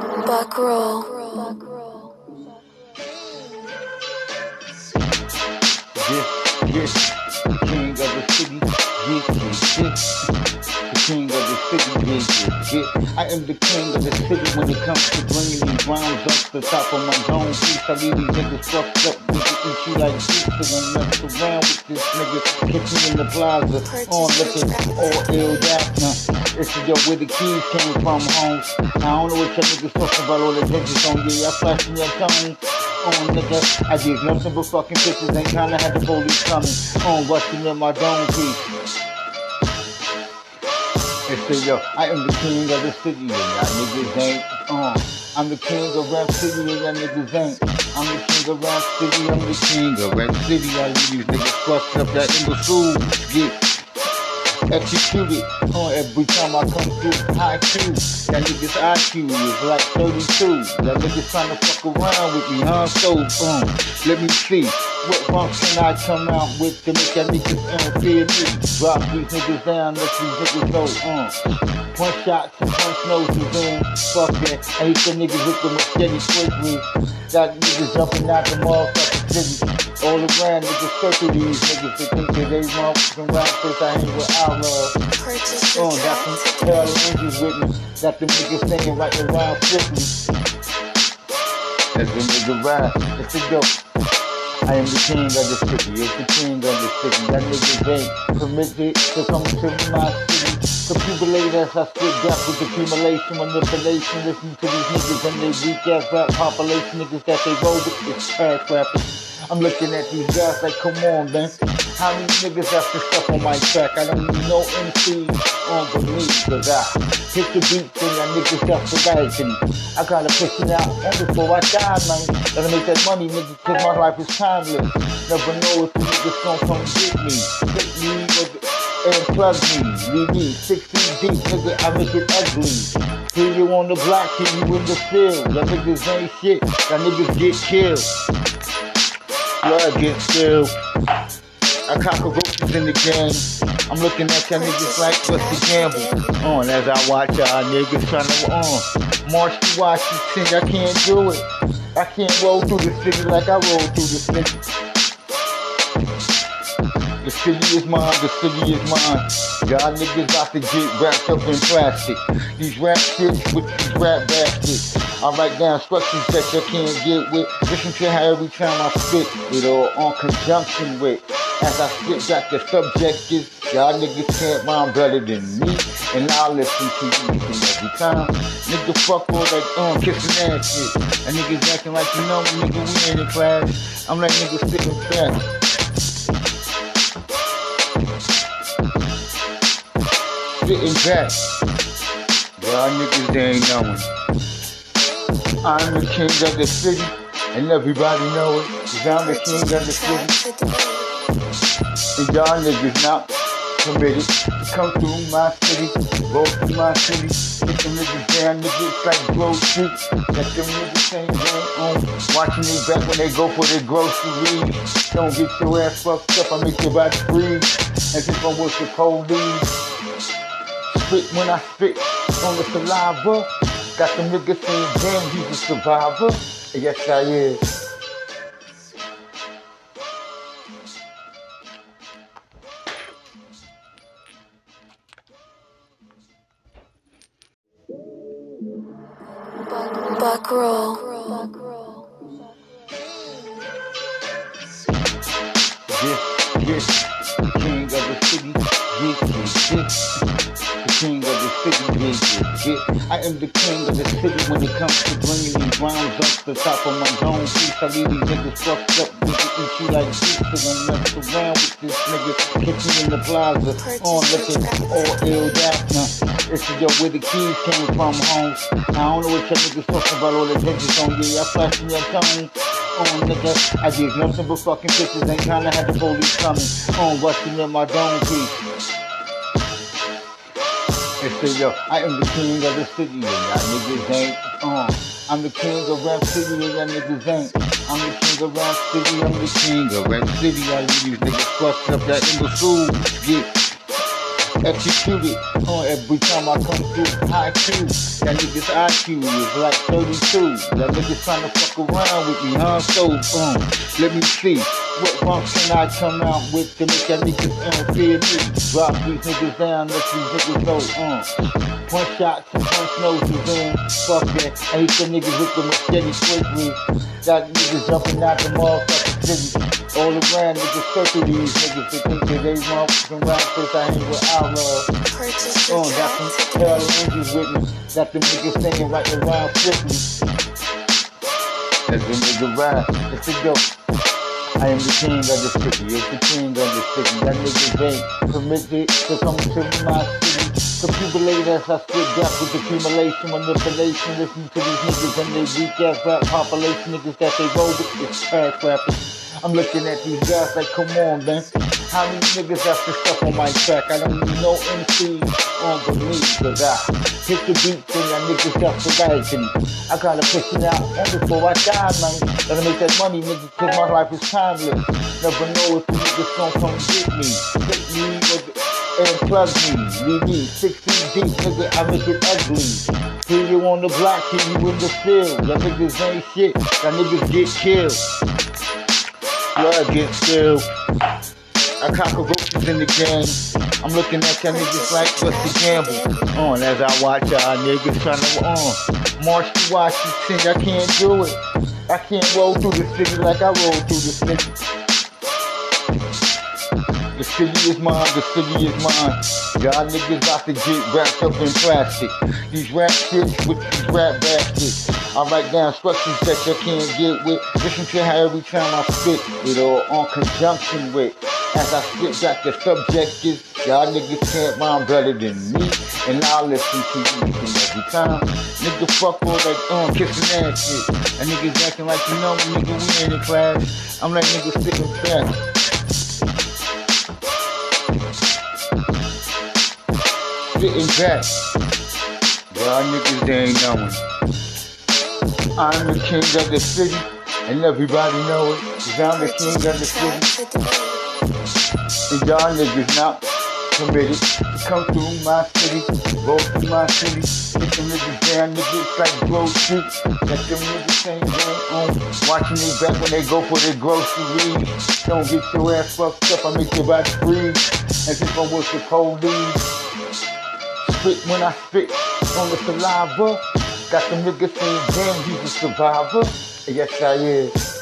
Buck roll. Yeah, yeah, the king of the city. The king of yeah. I am the king of the city when it comes to bringing these rhymes up the top of my dome piece. I leave these niggas fucked up, nigga, eat you like pizza. Don't mess around with this nigga, me in the plaza. On looking all illed out now. This is yo where the keys came from, homes. I don't know what your niggas talking about, all the bitches on, yeah, I flashing your tongue on nigga. I give nothing but fucking pictures, ain't kinda had the police coming. Oh, on rushing in my dome piece. They say, yo, I am the king of the city, and y'all niggas ain't. Uh, I'm the king of rap city, and y'all niggas ain't. I'm the king of rap city, I'm the king of rap city. All you these niggas fucked up that imbecile get executed on every time I come through. High Q, that nigga's IQ is like 32. That nigga's trying to fuck around with me, huh? So, um, let me see. What bumps can I come out with to make that niggas um, fear me? Drop these niggas down, let these niggas know, um. Punch shots and punch noses in. Fuck that. I hate the niggas with the machete quickly. Got niggas jumping out the motherfucking city. All around niggas circle these niggas. They think that they motherfucking rappers. I ain't with outlaws. Purchase your Oh, got some hell angels with me. Got the niggas singing right around 50. As the nigga ride, it's a dope. I am the king of the city, it's the king of the city. That niggas ain't permitted to come to my city. Computer as I spit death with accumulation, manipulation. Listen to these niggas and they weak ass rap population. Niggas that they roll with is trash rappers. I'm looking at these guys like, come on, man. How many niggas have to stuff on my track? I don't need no MC on the me, cause I hit the beat thing, niggas to me. I gotta push it out on before I die, man. Gotta make that money, nigga, cause my life is timeless. Never know if the niggas gon' come get me. Hit me with and plug me, leave me six feet deep, nigga, I make it ugly. Hear you on the block, hear you in the field. Y'all niggas ain't shit, y'all niggas get killed. Blood gets spilled. I cockroaches in the game. I'm looking at y'all niggas like what's the gamble? On as I watch y'all niggas trying to on. March to Washington, I can't do it. I can't roll through the city like I roll through the city. The city is mine, the city is mine. Y'all niggas about to get wrapped up in plastic. These rap shits with these rap baskets. I write down structures that you can't get with. Listen to how every time I spit, it all on conjunction with. As I spit back the subject is, y'all niggas can't rhyme better than me. And I'll listen to you each and every time. Nigga, fuck all that um, kissing ass shit. And niggas acting like you know me, nigga, we ain't in class. I'm like niggas sitting back. Sitting back. Y'all niggas they ain't knowing. I'm the king of the city, and everybody know it. Cause I'm the king of the city. And y'all niggas not permitted to come through my city, go through my city, get them niggas down, niggas like Grove Street, let them niggas ain't going on, watching me back when they go for their groceries. Don't get your ass fucked up, I make your body breathe, as if I was the police. Spit when I spit on the saliva, got them niggas saying, damn, he's a survivor. Yes, I is. Buck roll. Yeah, yeah, the king of the city, yeah, yeah. The king of the yeah. I am the king of the city when it comes to bringing these rhymes up the top of my dome piece. I leave these niggas fucked up, nigga, eat you like pizza. Don't mess around with this nigga, kick me in the plaza. On looking all out now. This is yo where the keys came from, homes. I don't know what your niggas talking about, all the bitches on, yeah, I flashing your tongue on nigga. I give nothing but fucking pictures, ain't kinda had the police coming. On rushing in my dome piece. They say, yo, I am the king of the city, and y'all niggas ain't. Uh, I'm the king of rap city, and y'all niggas ain't. I'm the king of rap city, I'm the king of rap city. All you these niggas fucked up that imbecile get executed on every time I come through. High Q, that nigga's IQ is like 32. That nigga's trying to fuck around with me, huh? So, um, let me see. What bumps can I come out with to make that niggas uh, fear me? Drop these niggas down, let these niggas know, uh. One shot to punch noses in. Fuck that. I hate the niggas with the machete quickly. Got niggas jumping out the motherfucking city. All around niggas circle these niggas. They think that they motherfucking rappers. I ain't with outlaws. Purchase your Oh, got some today. hell angels with me. Got the niggas singing right around 50. As the nigga ride, it's a joke. I am the king of the city, it's the king of the city. That niggas ain't permitted to come to my city. Accumulate as I spit death with accumulation, manipulation. Listen to these niggas and they weak ass rap population. Niggas that they roll with is trash rappers. I'm looking at these guys like, come on, man. How many niggas have to step on my track? I don't need no MC on the me, cause I hit the beat and that niggas got me. I gotta push it out on before I die, man. Gotta make that money, nigga, cause my life is timeless. Never know if the niggas gon' come get me. Get me, nigga, and plug me. Leave me six feet deep, nigga, I make it ugly. Hear you on the block, hear you in the field. That niggas ain't shit, that niggas get killed. Blood gets spilled. I cockroaches in the game. I'm looking at y'all niggas like what's the gamble? On as I watch y'all niggas tryna on. March to Washington, I can't do it. I can't roll through the city like I roll through the city. The city is mine, the city is mine. Y'all niggas about to get wrapped up in plastic. These rap shits with these rap baskets. I write down instructions that you can't get with. Listen to how every time I spit, it all on conjunction with. As I spit back the subject is, y'all niggas can't rhyme better than me. And I'll listen to you each and every time. Nigga, fuck all that um, kissing ass shit. And niggas acting like you know, nigga, we in the class. I'm like niggas sitting back. Sitting back. Y'all niggas they ain't knowing. I'm the king of the city, and everybody know it. Cause I'm the king of the city. And y'all niggas not committed. to come through my city, go through my city. Get them niggas down, niggas like Grove Street. Let them niggas ain't going on. Watching me back when they go for their groceries. Don't get your ass fucked up, I make your body freeze. As if I was the police. Spit when I spit on the saliva. Got them niggas saying, damn, he's a survivor. Yes, I is.